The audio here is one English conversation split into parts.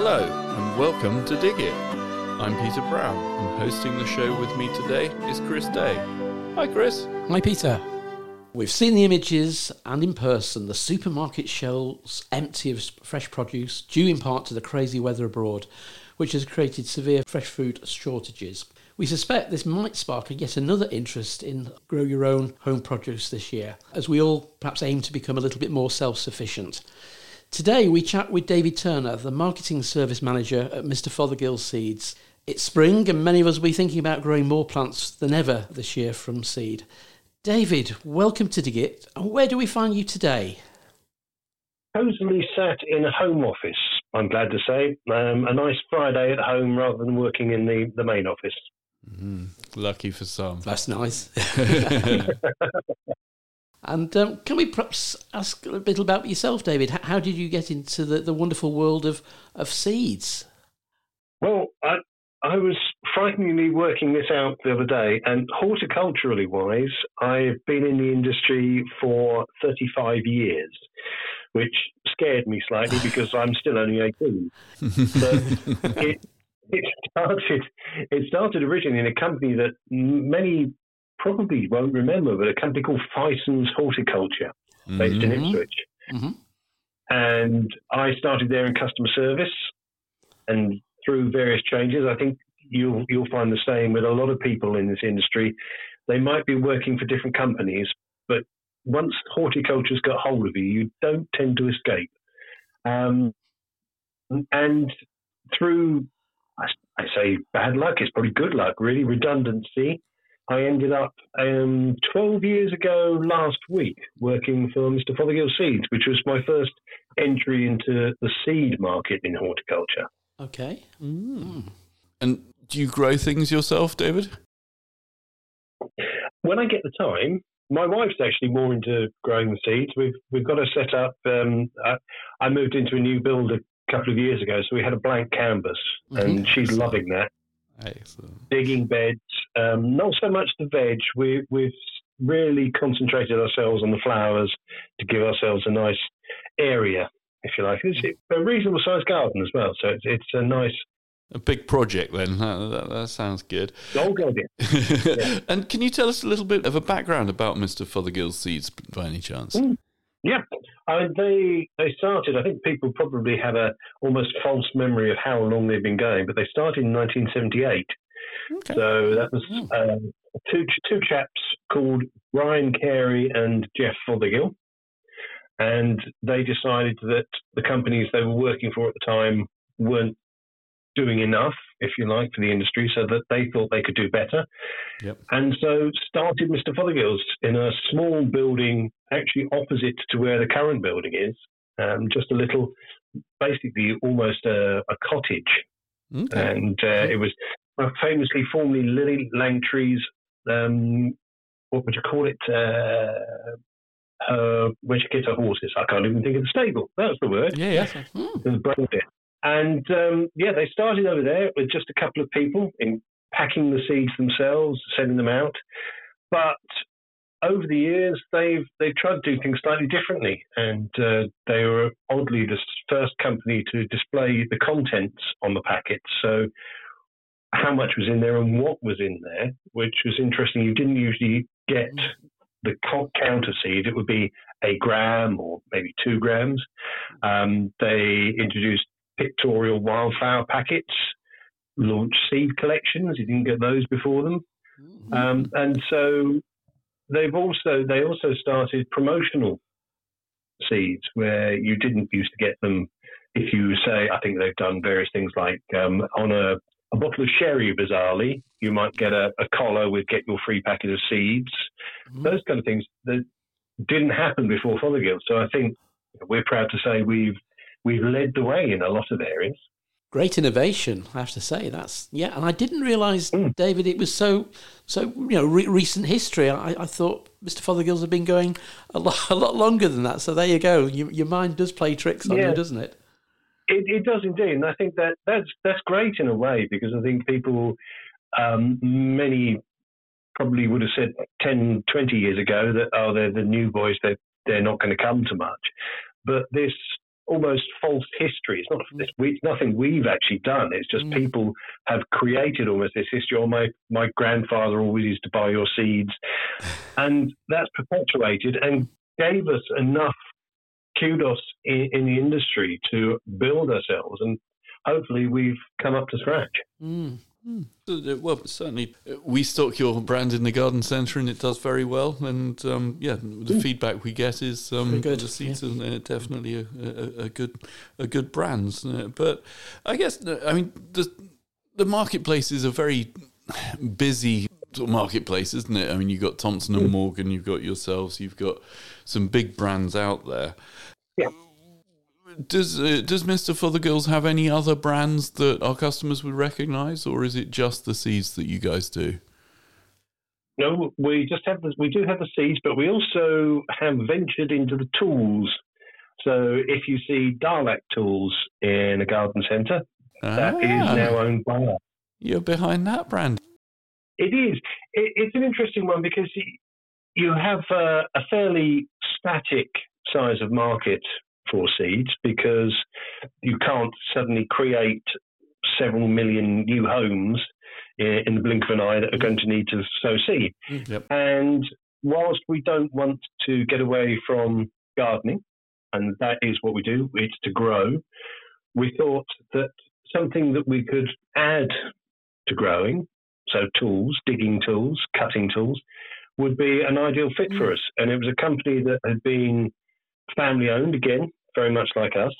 Hello, and welcome to Dig It. I'm Peter Brown, and hosting the show with me today is Chris Day. Hi, Chris. Hi, Peter. We've seen the images and in person the supermarket shelves empty of fresh produce, due in part to the crazy weather abroad, which has created severe fresh food shortages. We suspect this might spark yet another interest in grow your own home produce this year, as we all perhaps aim to become a little bit more self sufficient. Today we chat with David Turner, the marketing service manager at Mr. Fothergill Seeds. It's spring, and many of us will be thinking about growing more plants than ever this year from seed. David, welcome to Dig It. And where do we find you today? Cosily sat in a home office, I'm glad to say. Um, a nice Friday at home rather than working in the, the main office. Mm, lucky for some. That's nice. And um, can we perhaps ask a bit about yourself, David? How did you get into the, the wonderful world of, of seeds? Well, I, I was frighteningly working this out the other day, and horticulturally wise, I've been in the industry for 35 years, which scared me slightly because I'm still only 18. but it, it started, it started originally in a company that many probably won't remember, but a company called Fison's Horticulture, based mm-hmm. in Ipswich. Mm-hmm. And I started there in customer service, and through various changes, I think you'll you'll find the same with a lot of people in this industry. They might be working for different companies, but once horticulture's got hold of you, you don't tend to escape. Um, and through, I, I say bad luck, it's probably good luck, really, redundancy. I ended up um, 12 years ago last week working for Mr. Fothergill Seeds, which was my first entry into the seed market in horticulture. Okay. Mm. And do you grow things yourself, David? When I get the time, my wife's actually more into growing the seeds. We've we've got a set up. Um, I, I, moved into a new build a couple of years ago, so we had a blank canvas, mm-hmm. and she's loving that. Excellent. Digging beds, um, not so much the veg. We, we've really concentrated ourselves on the flowers to give ourselves a nice area, if you like. It's a reasonable sized garden as well, so it's, it's a nice. A big project, then. That, that, that sounds good. Oh, God, yeah. and can you tell us a little bit of a background about Mr. Fothergill's seeds by any chance? Mm. Yeah, I mean, they they started. I think people probably have a almost false memory of how long they've been going, but they started in 1978. Okay. So that was hmm. um, two two chaps called Ryan Carey and Jeff Fothergill, and they decided that the companies they were working for at the time weren't doing enough, if you like, for the industry, so that they thought they could do better. Yep. And so started Mr. Fothergill's in a small building, actually opposite to where the current building is, um, just a little, basically almost a, a cottage. Okay. And uh, it was famously formerly Lillie Langtry's, um, what would you call it? Uh, her, where she gets her horses. I can't even think of the stable. That's the word. Yeah, yeah. Mm. The and um, yeah, they started over there with just a couple of people in packing the seeds themselves, sending them out. But over the years, they've they've tried to do things slightly differently, and uh, they were oddly the first company to display the contents on the packets. So how much was in there and what was in there, which was interesting. You didn't usually get the counter seed; it would be a gram or maybe two grams. Um, they introduced pictorial wildflower packets, launched seed collections. You didn't get those before them, mm-hmm. um, and so they've also they also started promotional seeds where you didn't used to get them. If you say, I think they've done various things like um, on a, a, bottle of sherry, bizarrely, you might get a, a, collar with get your free packet of seeds. Mm-hmm. Those kind of things that didn't happen before Fothergill. So I think we're proud to say we've we've led the way in a lot of areas. Great innovation, I have to say. That's yeah, and I didn't realise, mm. David, it was so so you know re- recent history. I, I thought Mr. Fothergill's had been going a lot, a lot longer than that. So there you go. You, your mind does play tricks on yeah. you, doesn't it? it? It does indeed, and I think that that's that's great in a way because I think people, um, many probably would have said 10, 20 years ago that oh they're the new boys, they they're not going to come to much, but this almost false history. It's not it's, it's nothing we've actually done. It's just mm. people have created almost this history. Or oh, my my grandfather always used to buy your seeds, and that's perpetuated and gave us enough kudos in, in the industry to build ourselves, and hopefully we've come up to scratch. Mm. Hmm. Well, certainly, uh, we stock your brand in the garden centre, and it does very well. And um, yeah, the mm. feedback we get is um, good. the seeds yeah. are uh, definitely a, a, a, good a good brand. Uh, but I guess I mean the the marketplace is a very busy sort of marketplace, isn't it? I mean, you've got Thompson and hmm. Morgan, you've got yourselves, you've got some big brands out there. Yeah does uh, does Mr. Fothergills have any other brands that our customers would recognise, or is it just the seeds that you guys do? No, we just have the, we do have the seeds, but we also have ventured into the tools. So if you see Darlac tools in a garden centre, ah, that is ah. now owned by us. You're behind that brand. It is. It, it's an interesting one because you have a, a fairly static size of market for seeds because you can't suddenly create several million new homes in the blink of an eye that are going to need to sow seed. Mm, yep. And whilst we don't want to get away from gardening, and that is what we do, it's to grow, we thought that something that we could add to growing, so tools, digging tools, cutting tools, would be an ideal fit for mm. us. And it was a company that had been family owned again, very much like us.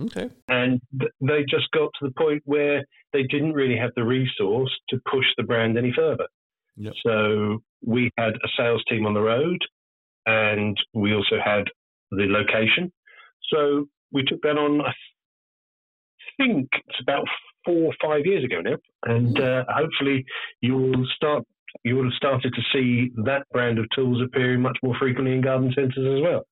Okay. And they just got to the point where they didn't really have the resource to push the brand any further. Yep. So we had a sales team on the road and we also had the location. So we took that on, I think it's about four or five years ago now. And mm. uh, hopefully you will start, you will have started to see that brand of tools appearing much more frequently in garden centres as well.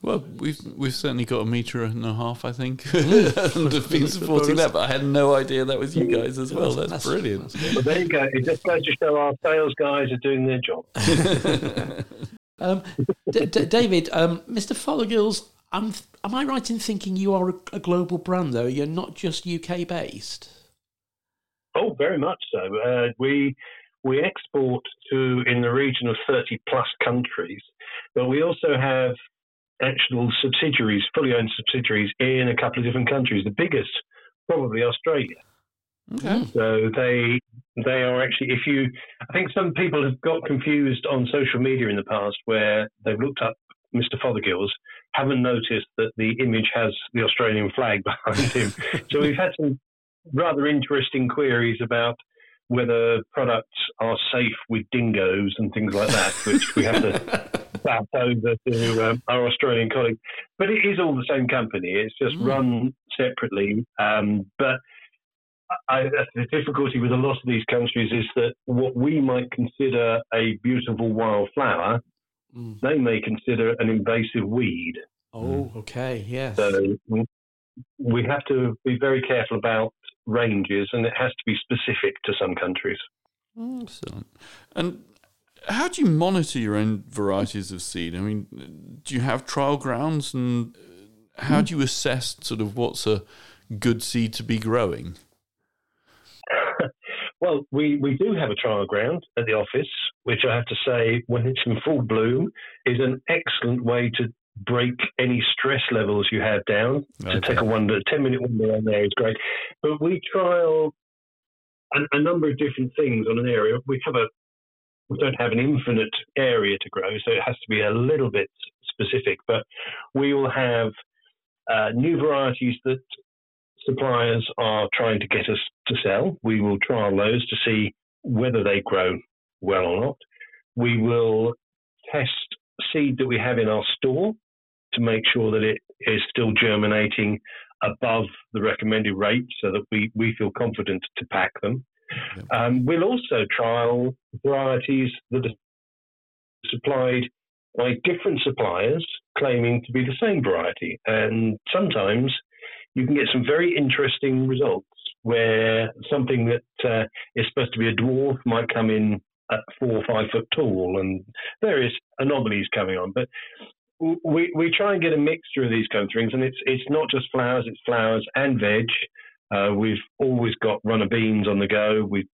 Well, we've we've certainly got a metre and a half, I think, and have been supporting that. But I had no idea that was you guys as well. That's, that's brilliant. Well, there you go. It just goes to show our sales guys are doing their job. um, D- D- David, um, Mr. Fothergills, am am I right in thinking you are a, a global brand, though? You're not just UK based. Oh, very much so. Uh, we we export to in the region of 30 plus countries, but we also have actual subsidiaries, fully owned subsidiaries in a couple of different countries. The biggest, probably Australia. Okay. Hmm. So they they are actually if you I think some people have got confused on social media in the past where they've looked up Mr. Fothergills, haven't noticed that the image has the Australian flag behind him. so we've had some rather interesting queries about whether products are safe with dingoes and things like that, which we have to back over to um, our Australian colleague. But it is all the same company. It's just mm. run separately. Um, but I, the difficulty with a lot of these countries is that what we might consider a beautiful wild flower, mm. they may consider an invasive weed. Oh, okay, yes. So we have to be very careful about ranges, and it has to be specific to some countries. Excellent. And how do you monitor your own varieties of seed? I mean, do you have trial grounds, and uh, how do you assess sort of what's a good seed to be growing? well, we, we do have a trial ground at the office, which I have to say, when it's in full bloom, is an excellent way to break any stress levels you have down. Okay. To take a one, a ten minute window on there is great. But we trial a, a, number of different things on an area. We have a we don't have an infinite area to grow, so it has to be a little bit specific. But we will have uh, new varieties that suppliers are trying to get us to sell. We will trial those to see whether they grow well or not. We will test seed that we have in our store to make sure that it is still germinating above the recommended rate so that we, we feel confident to pack them. Um, we'll also trial varieties that are supplied by different suppliers claiming to be the same variety. And sometimes you can get some very interesting results where something that uh, is supposed to be a dwarf might come in at four or five foot tall and various anomalies coming on. But we we try and get a mixture of these kind of things, and it's it's not just flowers; it's flowers and veg. Uh, we've always got runner beans on the go. We've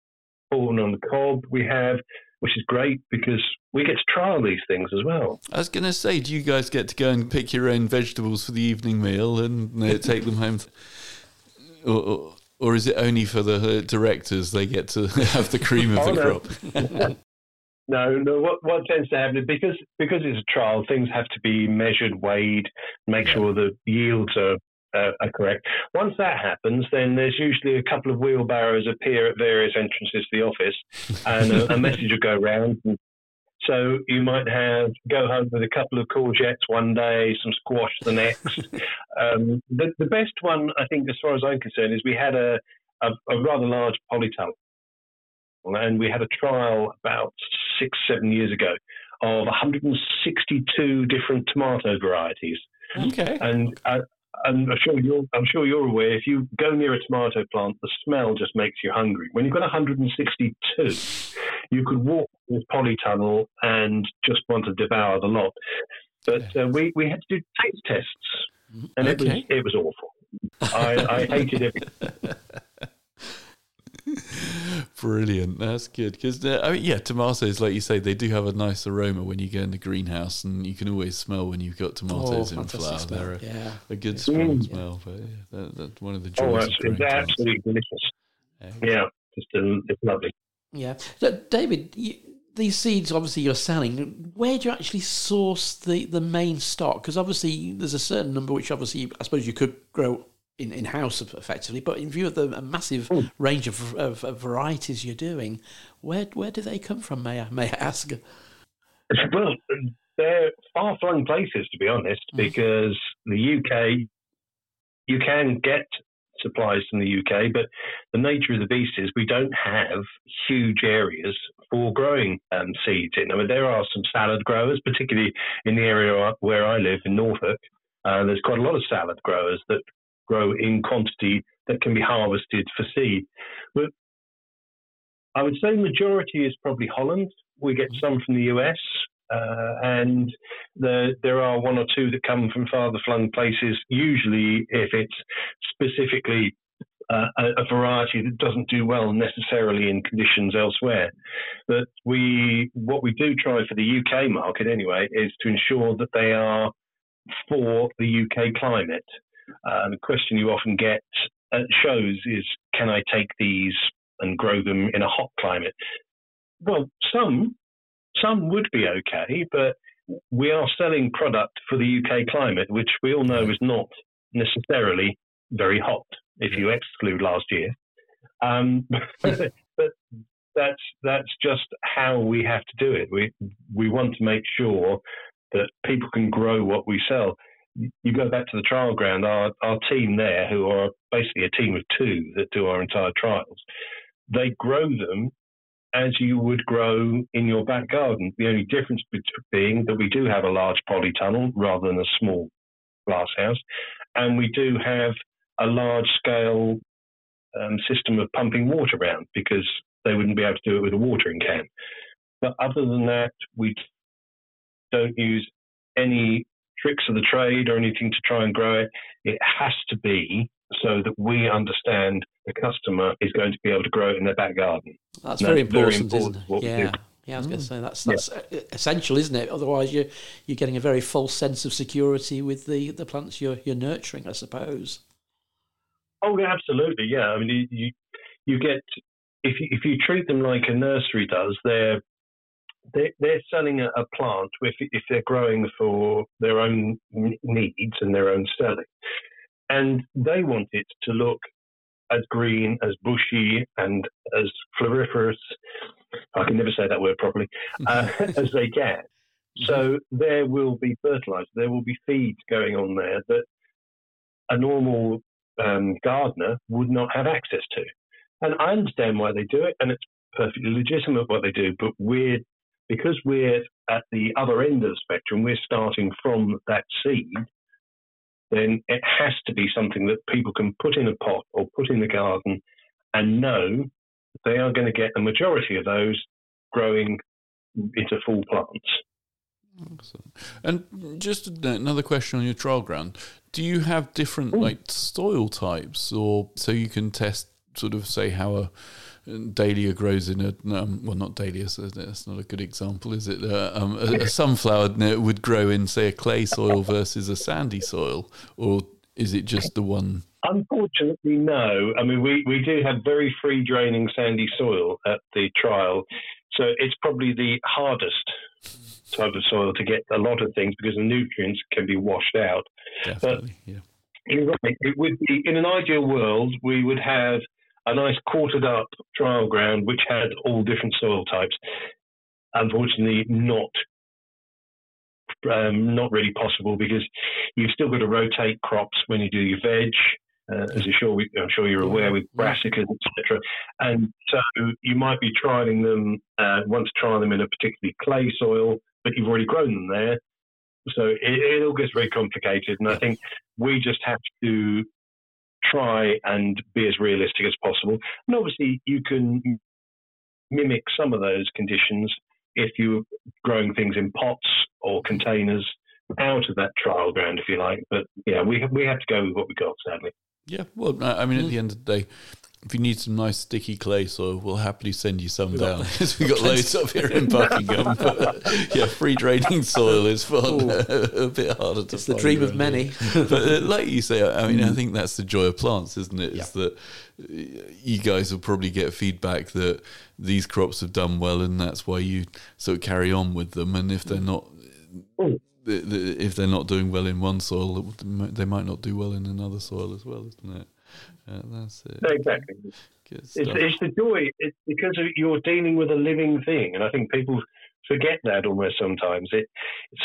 corn on the cob. We have, which is great because we get to trial these things as well. I was going to say, do you guys get to go and pick your own vegetables for the evening meal and uh, take them home? Or, or, is it only for the directors? They get to have the cream of oh, the no. crop. no, no. What what tends to happen because because it's a trial, things have to be measured, weighed, make yeah. sure the yields are uh, are correct. Once that happens, then there's usually a couple of wheelbarrows appear at various entrances to the office, and a, a message will go around. So you might have go home with a couple of courgettes one day, some squash the next. um, the, the best one, I think, as far as I'm concerned, is we had a, a, a rather large polytunnel, and we had a trial about six, seven years ago of 162 different tomato varieties. Okay. And uh, and I'm sure you're I'm sure you're aware if you go near a tomato plant, the smell just makes you hungry. When you've got 162, you could walk this polytunnel and just want to devour the lot. But uh, we we had to do taste tests, and okay. it was it was awful. I, I hated it. Brilliant. That's good because uh, I mean, yeah, tomatoes, like you say, they do have a nice aroma when you go in the greenhouse, and you can always smell when you've got tomatoes oh, in flower. Smell. They're a, yeah. a good strong mm. smell. But yeah, that, that's one of the oh, joys. Oh, it's, absolutely delicious. Yeah, yeah just it's lovely. Yeah, so, David. You, these seeds, obviously, you're selling. Where do you actually source the, the main stock? Because obviously, there's a certain number which, obviously, I suppose you could grow in, in house effectively. But in view of the massive mm. range of, of, of, varieties you're doing, where where do they come from? May I may I ask? Well, they're far flung places to be honest, mm. because the UK you can get supplies from the UK, but the nature of the beast is we don't have huge areas for growing um, seeds in. I mean, there are some salad growers, particularly in the area where I live in Norfolk. Uh, there's quite a lot of salad growers that grow in quantity that can be harvested for seed. But I would say majority is probably Holland. We get some from the US, uh, and the, there are one or two that come from farther flung places. Usually, if it's specifically uh, a, a, variety that doesn't do well necessarily in conditions elsewhere. But we, what we do try for the UK market anyway, is to ensure that they are for the UK climate. Uh, the question you often get at shows is, can I take these and grow them in a hot climate? Well, some some would be okay, but we are selling product for the UK climate, which we all know is not necessarily very hot if you exclude last year. Um, but that's that's just how we have to do it. We we want to make sure that people can grow what we sell you go back to the trial ground, our, our team there, who are basically a team of two that do our entire trials, they grow them as you would grow in your back garden. The only difference being that we do have a large polytunnel rather than a small glass house, and we do have a large scale um, system of pumping water around because they wouldn't be able to do it with a watering can. But other than that, we don't use any tricks of the trade or anything to try and grow it. It has to be so that we understand the customer is going to be able to grow it in their back garden. That's, very, important, very important, isn't it? Yeah. Yeah, I was mm. going to say that's that's yeah. essential, isn't it? Otherwise, you're you're getting a very false sense of security with the, the plants you're you're nurturing, I suppose. Oh, yeah, absolutely, yeah. I mean, you you, you get if you, if you treat them like a nursery does, they're they're, they're selling a, a plant if, if they're growing for their own needs and their own selling. And they want it to look as green, as bushy, and as floriferous. I can never say that word properly, uh, as they get. So there will be fertilizer, there will be feeds going on there that a normal um, gardener would not have access to. And I understand why they do it, and it's perfectly legitimate what they do, but we're because we're at the other end of the spectrum, we're starting from that seed, then it has to be something that people can put in a pot or put in the garden and know they are going to get the majority of those growing into full plants. Excellent. And just another question on your trial ground: Do you have different like soil types, or so you can test sort of say how a dahlia grows in a um, well, not dahlia. So that's not a good example, is it? Uh, um, a, a, sunflower would grow in say a clay soil versus a sandy soil, or is it just the one? Unfortunately, no. I mean, we, we do have very free draining sandy soil at the trial, so it's probably the hardest type of soil to get a lot of things because the nutrients can be washed out. Definitely, but yeah. You're right. It would be in an ideal world we would have a nice quartered up trial ground which had all different soil types. Unfortunately, not um, not really possible because you've still got to rotate crops when you do your veg, uh, as you're sure we, I'm sure you're aware with brassicas, etc. And so you might be trialing them, uh, want to try them in a particularly clay soil, but you've already grown them there. So it, it all gets very complicated. And I think we just have to try and be as realistic as possible. And obviously, you can mimic some of those conditions if you're growing things in pots or containers out of that trial ground, if you like. But yeah, we have, we have to go with what we got, sadly. Yeah, well, I mean, at mm. the end of the day, if you need some nice sticky clay soil, we'll happily send you some down because we got loads up here in Buckingham. But yeah, free draining soil is fun. a bit harder to. It's the dream of many. but uh, like you say, I mean, I mm. think that's the joy of plants, isn't it? Is yeah. that you guys will probably get feedback that these crops have done well, and that's why you sort of carry on with them. And if they're not. Mm. If they're not doing well in one soil, they might not do well in another soil as well, isn't it? Uh, that's it. Exactly. It's, it's, the joy. It's because you're dealing with a living thing, and I think people forget that almost sometimes. It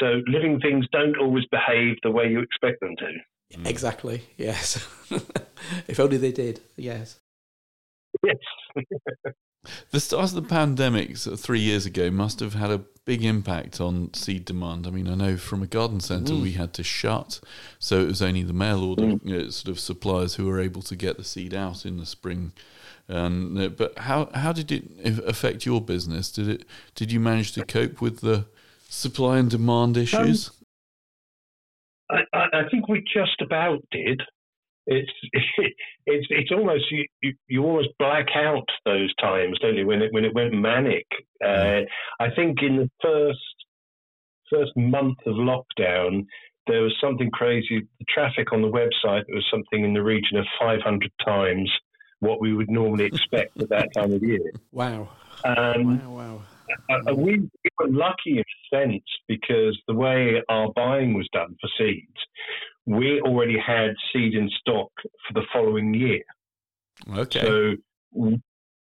so living things don't always behave the way you expect them to. Mm. Exactly. Yes. if only they did. Yes. Yes. The start of the pandemic three years ago must have had a big impact on seed demand. I mean, I know from a garden centre mm. we had to shut, so it was only the mail order mm. you know, sort of suppliers who were able to get the seed out in the spring. And uh, but how how did it affect your business? Did it did you manage to cope with the supply and demand issues? Um, I, I think we just about did it's it's it's almost you, you, you almost black out those times, don't you? When it when it went manic, uh, I think in the first first month of lockdown, there was something crazy. The traffic on the website was something in the region of 500 times what we would normally expect at that time of year. Wow! Um, wow! Wow! Uh, we, we were lucky in a sense because the way our buying was done for seeds, we already had seed in stock for the following year. Okay. So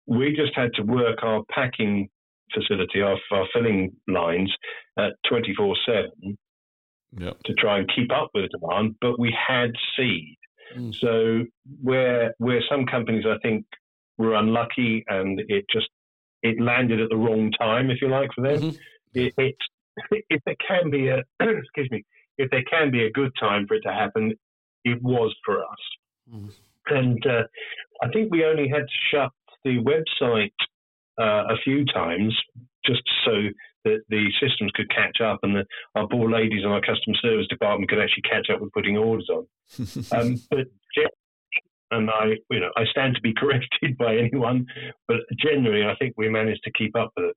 we just had to work our packing facility, our, our filling lines at 24 7 to try and keep up with the demand, but we had seed. Mm. So where where some companies I think were unlucky and it just it landed at the wrong time, if you like, for them. Mm-hmm. It, it, if there can be a excuse me, if there can be a good time for it to happen, it was for us. Mm. And uh, I think we only had to shut the website uh, a few times just so that the systems could catch up and the, our poor ladies in our customer service department could actually catch up with putting orders on. um, but and I, you know, I stand to be corrected by anyone, but generally, I think we managed to keep up with it.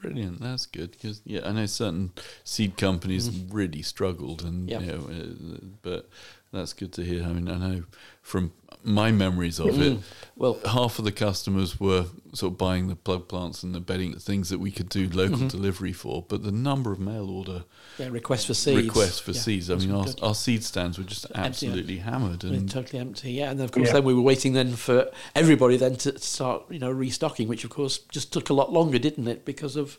Brilliant, that's good because yeah, I know certain seed companies mm. really struggled, and yep. you know, uh, but that's good to hear. I mean, I know from my memories of it, mm. well, half of the customers were sort of buying the plug plants and the bedding, things that we could do local mm-hmm. delivery for. But the number of mail order yeah, requests for seeds, requests for yeah, seeds. I mean, our, our, seed stands were just absolutely empty, hammered and totally empty. Yeah, and of course, yeah. then we were waiting then for everybody then to start, you know, restocking, which of course just took a lot longer, didn't it? Because of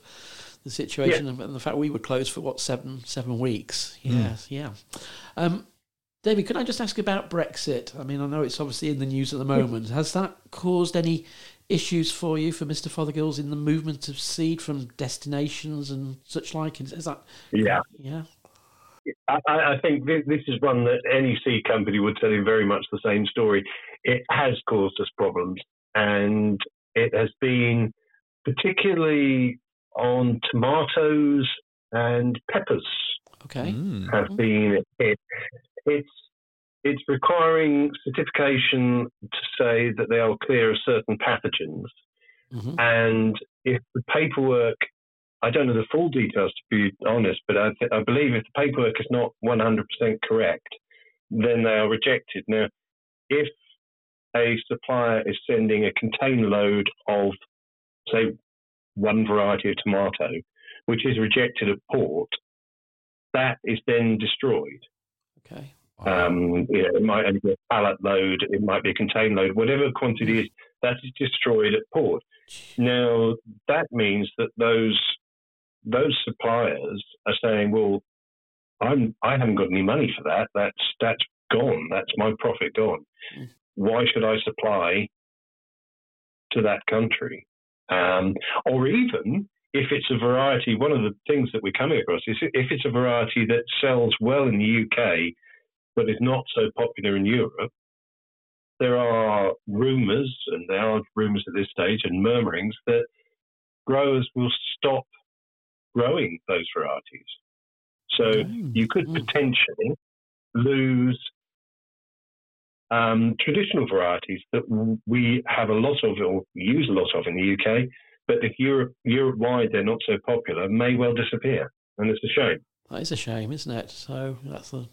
the situation yeah. and the fact we were closed for what seven seven weeks. Hmm. Yes, mm. yeah. Um, David, can I just ask about Brexit? I mean, I know it's obviously in the news at the moment. Has that caused any issues for you for Mr. Fothergill's in the movement of seed from destinations and such like? Is that yeah, yeah? I, I think this is one that any seed company would tell you very much the same story. It has caused us problems, and it has been particularly on tomatoes and peppers. Okay. Mm. Have been it, it's it's requiring certification to say that they are clear of certain pathogens. Mm-hmm. And if the paperwork, I don't know the full details to be honest, but I, th- I believe if the paperwork is not 100% correct, then they are rejected. Now, if a supplier is sending a container load of, say, one variety of tomato, which is rejected at port, that is then destroyed. Okay. Um, you know, it might be a pallet load, it might be a container load, whatever quantity is, that is destroyed at port. Now that means that those those suppliers are saying, well, I'm I haven't got any money for that. That's that's gone. That's my profit gone. Mm. Why should I supply to that country? Um, or even if it's a variety, one of the things that we're coming across is if it's a variety that sells well in the UK but is not so popular in Europe, there are rumours, and there are rumours at this stage and murmurings that growers will stop growing those varieties. So mm. you could mm. potentially lose um, traditional varieties that we have a lot of or use a lot of in the UK, but if Europe Europe wide they're not so popular, may well disappear, and it's a shame. That is a shame, isn't it? So that's a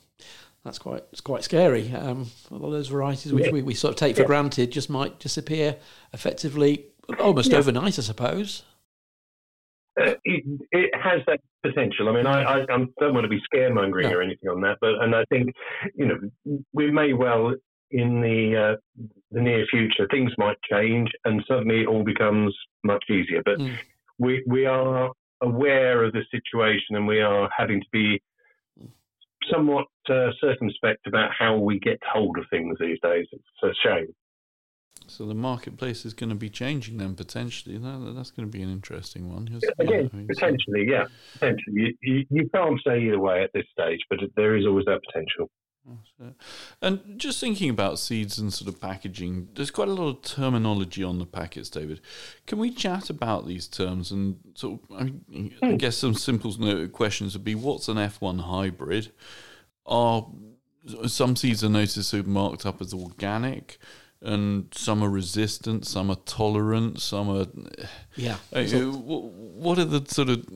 that's quite it's quite scary. Um, a lot of those varieties which yeah. we, we sort of take for yeah. granted just might disappear effectively almost yeah. overnight, I suppose. Uh, it, it, has that potential. I mean, I, I, I don't want to be scaremongering no. or anything on that, but and I think you know we may well in the uh, the near future things might change and suddenly it all becomes much easier. But mm. we we are aware of the situation and we are having to be somewhat uh, circumspect about how we get hold of things these days. It's a shame. So the marketplace is going to be changing then potentially. That, that's going to be an interesting one. Again, yeah, potentially, yeah, potentially. You, you, you, can't say either way at this stage, but there is always that potential. And just thinking about seeds and sort of packaging, there's quite a lot of terminology on the packets, David. Can we chat about these terms and sort of, I, mean, I hmm. guess some simple questions would be what's an F1 hybrid? Are some seeds are noticed are marked up as organic? and some are resistant, some are tolerant, some are. Yeah. Uh, what are the sort of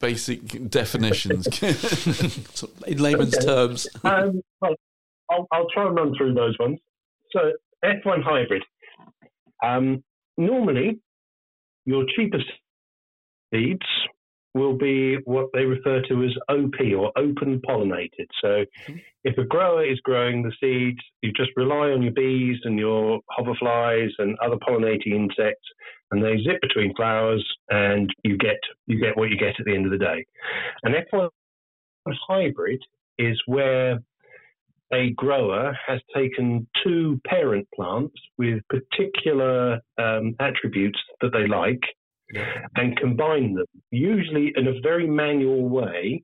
basic definitions in layman's terms? Um, well, I'll, I'll, try and run through those ones. So, F1 hybrid. Um, normally, your cheapest seeds will be what they refer to as OP or open pollinated. So mm-hmm. if a grower is growing the seeds, you just rely on your bees and your hoverflies and other pollinating insects, and they zip between flowers, and you get you get what you get at the end of the day. An F1 hybrid is where a grower has taken two parent plants with particular um, attributes that they like and combine them, usually in a very manual way,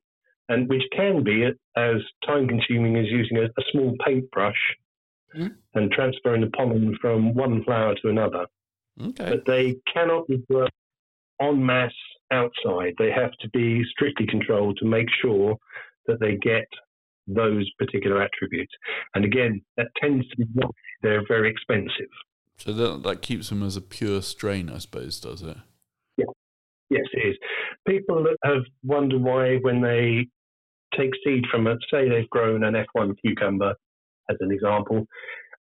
and which can be as time consuming as using a, a small paintbrush mm. and transferring the pollen from one flower to another. Okay. But they cannot be worked en masse outside. They have to be strictly controlled to make sure that they get those particular attributes. And again, that tends to be why they're very expensive. So that, that keeps them as a pure strain, I suppose, does it? Yes, it is. People have wondered why, when they take seed from it, say they've grown an F1 cucumber, as an example,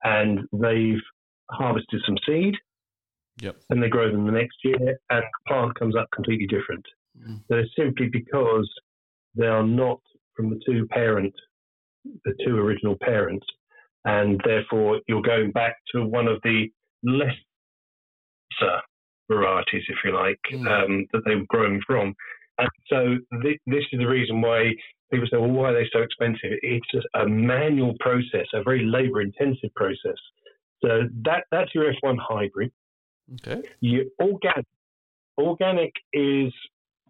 and they've harvested some seed, yep. and they grow them the next year, and the plant comes up completely different. Mm. That is simply because they are not from the two parent, the two original parents, and therefore you're going back to one of the lesser varieties, if you like, mm. um, that they were growing from. And so th- this is the reason why people say, well, why are they so expensive? It's a manual process, a very labour intensive process. So that that's your F1 hybrid. Okay. Your organic, organic is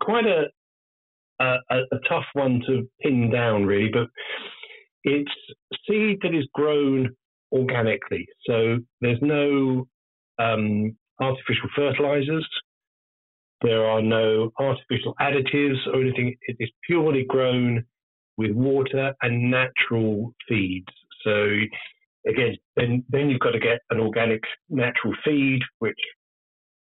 quite a, a, a tough one to pin down, really, but it's seed that is grown organically. So there's no um, artificial fertilizers. There are no artificial additives or anything. It is purely grown with water and natural feeds. So again, then then you've got to get an organic natural feed, which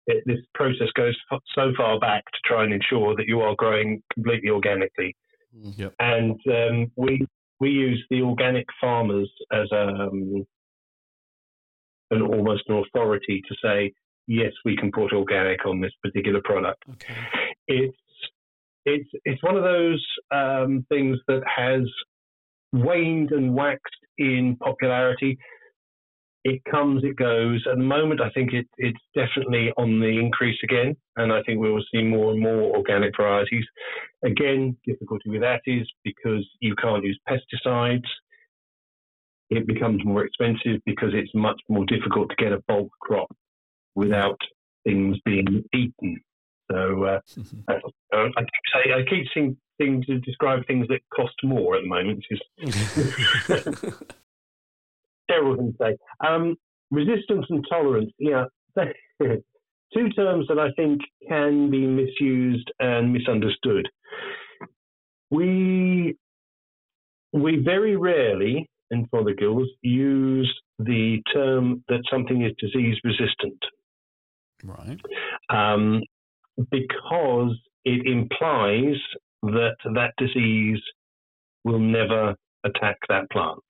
it, this process goes so far back to try and ensure that you are growing completely organically. Mm, yep. And um, we we use the organic farmers as um, an almost an authority to say yes, we can put organic on this particular product. Okay. It's it's it's one of those um, things that has waned and waxed in popularity. It comes, it goes. At the moment, I think it, it's definitely on the increase again, and I think we will see more and more organic varieties. Again, difficulty with that is because you can't use pesticides. It becomes more expensive because it's much more difficult to get a bulk crop without things being eaten. So uh, mm-hmm. I, I, keep say, I keep seeing things to describe things that cost more at the moment, terrible thing to say. Um, resistance and tolerance, yeah, two terms that I think can be misused and misunderstood. We we very rarely in Fothergills use the term that something is disease resistant. Right. Um, because it implies that that disease will never attack that plant.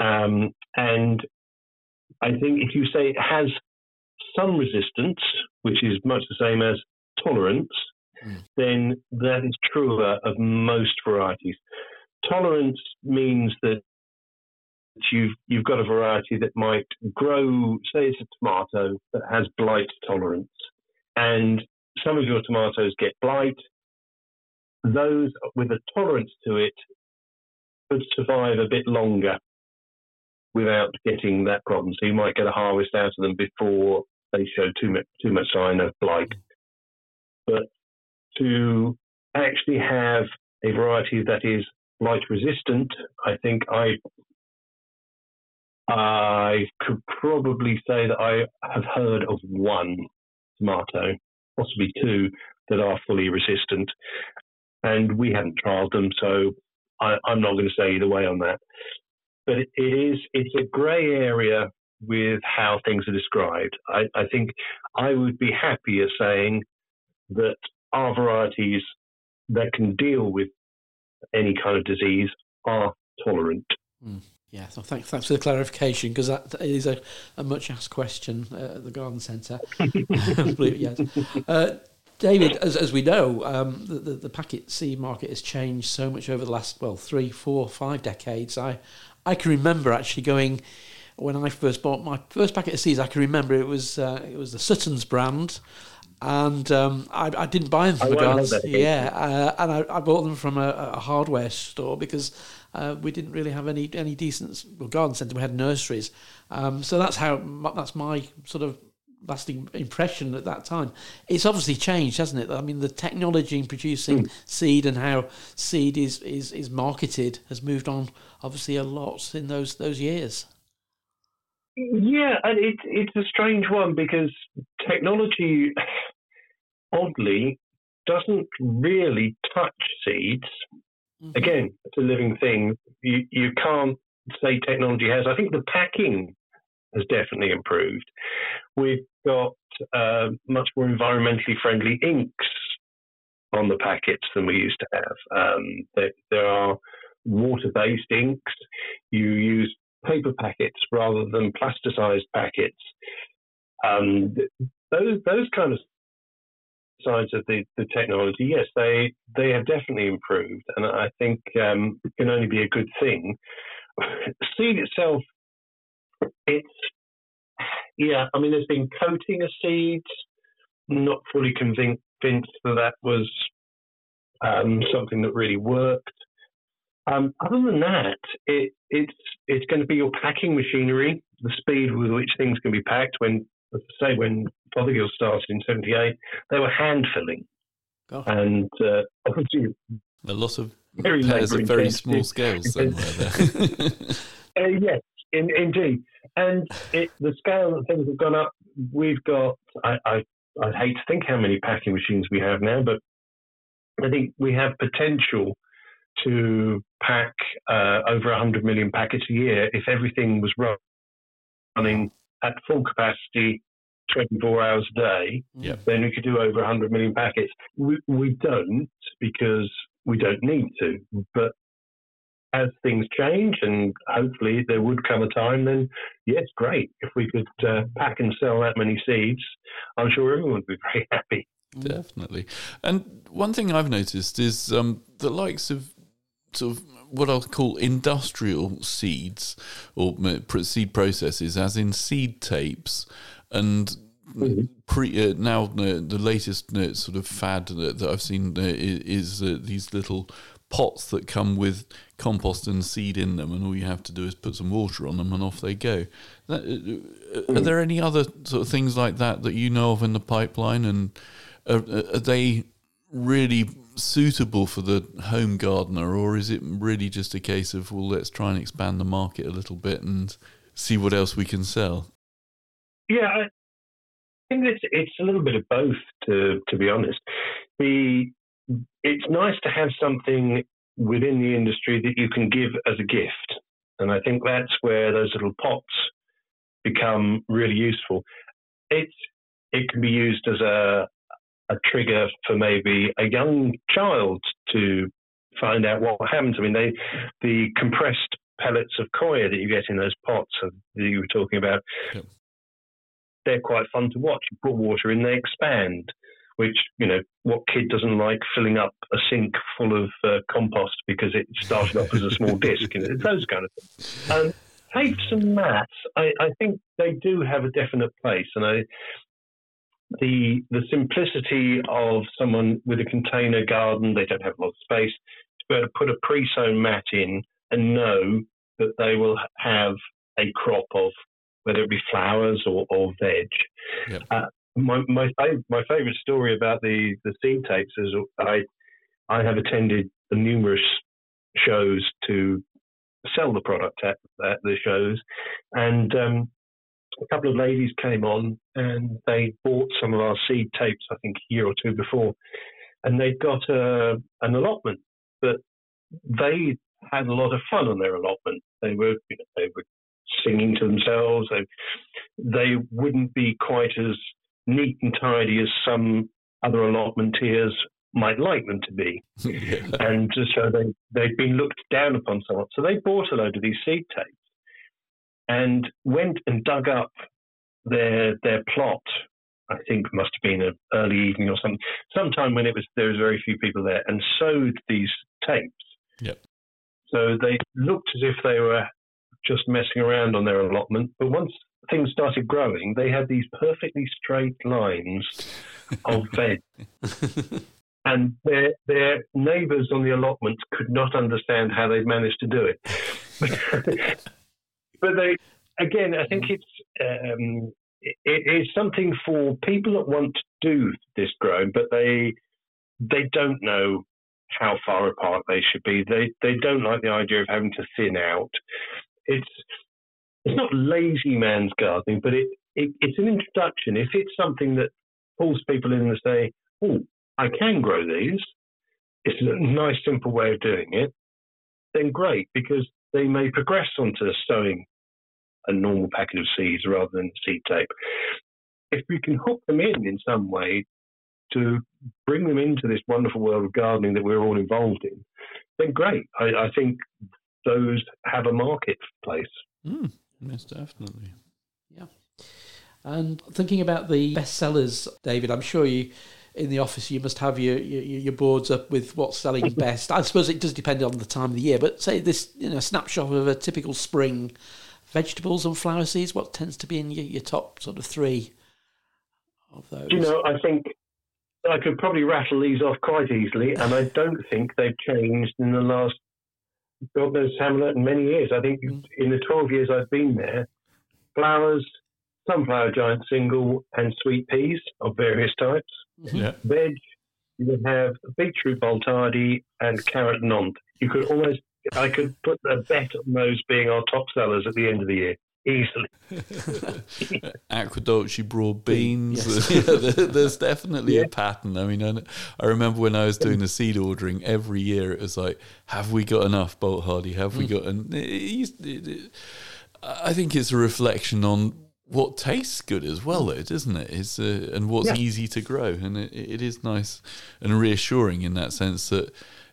Um, and I think if you say it has some resistance, which is much the same as tolerance, mm. then that is truer of most varieties. Tolerance means that you've you've got a variety that might grow, say it's a tomato that has blight tolerance, and some of your tomatoes get blight. Those with a tolerance to it could survive a bit longer without getting that problem. So you might get a harvest out of them before they show too much too much sign of blight. But to actually have a variety that is blight resistant, I think I I could probably say that I have heard of one tomato, possibly two, that are fully resistant. And we haven't trialed them, so I, am not going to say either way on that. But it is it's a grey area with how things are described. I, I think I would be happier saying that our varieties that can deal with any kind of disease are tolerant. Mm. Yeah, so thanks, thanks for the clarification because that is a, a much asked question uh, at the garden centre. yes. Uh, David, as, as we know, um, the, the, the, packet seed market has changed so much over the last, well, three, four, five decades. I, I can remember actually going, when I first bought my first packet of seeds, I can remember it was uh, it was the Sutton's brand, and um, I, I, didn't buy them from the gardens. Yeah, uh, and I, I, bought them from a, a hardware store because uh, we didn't really have any any decent well, garden centre. We had nurseries, um, so that's how that's my sort of lasting impression at that time. It's obviously changed, hasn't it? I mean, the technology in producing mm. seed and how seed is, is is marketed has moved on obviously a lot in those those years. Yeah, and it's it's a strange one because technology, oddly, doesn't really touch seeds. Mm-hmm. Again, it's a living thing. You you can't say technology has. I think the packing has definitely improved. We've got uh, much more environmentally friendly inks on the packets than we used to have. Um, there, there are water-based inks. You use paper packets rather than plasticized packets. Um, those those kind of sides of the, the technology, yes, they they have definitely improved, and I think um, it can only be a good thing. Seed itself, it's yeah. I mean, there's been coating of seeds. Not fully convinced that that was um, something that really worked. Um, other than that, it, it's it's going to be your packing machinery, the speed with which things can be packed. When, say, when Fothergill started in '78, they were hand filling, oh. and uh, obviously a lot of very pairs of very small scales somewhere there. uh, yes, in, indeed, and it, the scale that things have gone up. We've got I, I I hate to think how many packing machines we have now, but I think we have potential to pack uh, over 100 million packets a year if everything was running at full capacity 24 hours a day, yep. then we could do over 100 million packets. We, we don't because we don't need to. But as things change, and hopefully there would come a time, then yes, great. If we could uh, pack and sell that many seeds, I'm sure everyone would be very happy. Definitely. And one thing I've noticed is um, the likes of sort of what I'll call industrial seeds or seed processes, as in seed tapes, and mm-hmm. pre uh, now uh, the latest uh, sort of fad that, that I've seen uh, is, uh, these little pots that come with compost and seed in them, and all you have to do is put some water on them, and off they go. That, uh, are mm. there any other sort of things like that that you know of in the pipeline, and are, are they really suitable for the home gardener, or is it really just a case of well, let's try and expand the market a little bit and see what else we can sell? Yeah, I think it's it's a little bit of both. To to be honest, the it's nice to have something within the industry that you can give as a gift, and I think that's where those little pots become really useful. It's it can be used as a a trigger for maybe a young child to find out what happens. I mean, they the compressed pellets of coir that you get in those pots that you were talking about, yep. they're quite fun to watch. You put water in, they expand. Which you know, what kid doesn't like filling up a sink full of uh, compost because it started off as a small disc? You know, those kind of things. And tapes and mats, I, I think they do have a definite place, and I the the simplicity of someone with a container garden, they don't have a lot of space, to be able to put a pre-sown mat in and know that they will have a crop of whether it be flowers or, or veg. Yep. Uh, my my, my favorite story about the, the seed tapes is I I have attended numerous shows to sell the product at, at the shows, and um, a couple of ladies came on and they bought some of our seed tapes, I think a year or two before, and they'd got a, an allotment, but they had a lot of fun on their allotment. They were you know, they were singing to themselves. They they wouldn't be quite as neat and tidy as some other allotmenteers might like them to be. yeah. And so they, they'd been looked down upon somewhat. So they bought a load of these seed tapes and went and dug up their their plot. I think must have been an early evening or something, sometime when it was there was very few people there, and sewed these tapes. Yep. So they looked as if they were just messing around on their allotment, but once things started growing, they had these perfectly straight lines of veg. and their their neighbours on the allotment could not understand how they'd managed to do it. but they, again, I think it's um, it, it is something for people that want to do this growing, but they they don't know how far apart they should be. They they don't like the idea of having to thin out. It's it's not lazy man's gardening, but it, it it's an introduction. If it's something that pulls people in and say, "Oh, I can grow these," it's a nice, simple way of doing it. Then great, because they may progress onto sowing a normal packet of seeds rather than seed tape. If we can hook them in in some way to bring them into this wonderful world of gardening that we're all involved in, then great. I, I think those have a marketplace. Mm, yes, definitely. Yeah. And thinking about the bestsellers, David, I'm sure you in the office you must have your, your, your boards up with what's selling best. I suppose it does depend on the time of the year, but say this you know snapshot of a typical spring vegetables and flower seeds? What tends to be in your, your top sort of three of those? You know, I think I could probably rattle these off quite easily, and I don't think they've changed in the last God knows how many years. I think mm. in the 12 years I've been there, flowers, sunflower giant single, and sweet peas of various types. Mm-hmm. Yeah. Veg, you would have beetroot Boltardy and carrot Nantes. You could almost I could put a bet on those being our top sellers at the end of the year. easily. Aguadulce broad beans. Yes. yeah, there's definitely yeah. a pattern. I mean, I, I, remember when I was doing the seed ordering every year, it was like, have we got enough Bolt Hardy? Have we mm. got? And I think it's a reflection on what tastes good as well, though, isn't it? It's uh, and what's yeah. easy to grow, and it, it is nice and reassuring in that sense that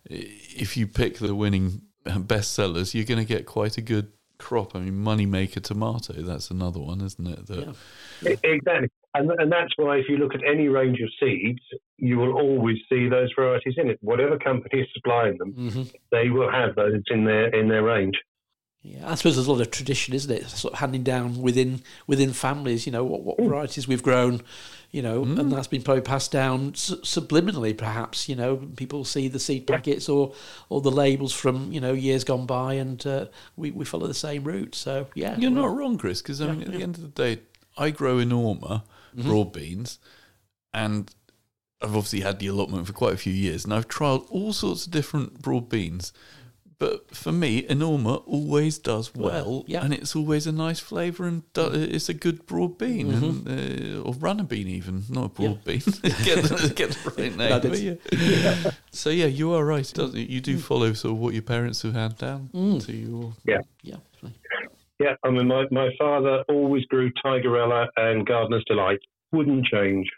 if you pick the winning best sellers, you're going to get quite a good crop. I mean, moneymaker tomato, that's another one, isn't it? That, yeah. Exactly. And, and that's why if you look at any range of seeds, you will always see those varieties in it. Whatever company is supplying them, mm-hmm. they will have those in their in their range. Yeah, I suppose there's a lot of tradition, isn't it? Sort of handing down within within families. You know what, what mm. varieties we've grown, you know, mm. and that's been probably passed down subliminally, perhaps. You know, people see the seed packets or or the labels from you know years gone by, and uh, we we follow the same route. So yeah, you're not wrong, Chris. Because I mean, at the end of the day, I grow enorma mm-hmm. broad beans, and I've obviously had the allotment for quite a few years, and I've tried all sorts of different broad beans but for me, Enorma always does well, yeah. and it's always a nice flavour, and do, it's a good broad bean, mm-hmm. and, uh, or runner bean even, not a broad yeah. bean. get, the, get the right name. yeah. So yeah, you are right. Doesn't you do mm. follow sort of what your parents have handed down mm. to you. Yeah, yeah. Yeah, I mean, my, my father always grew Tigerella and Gardener's Delight. Wouldn't change.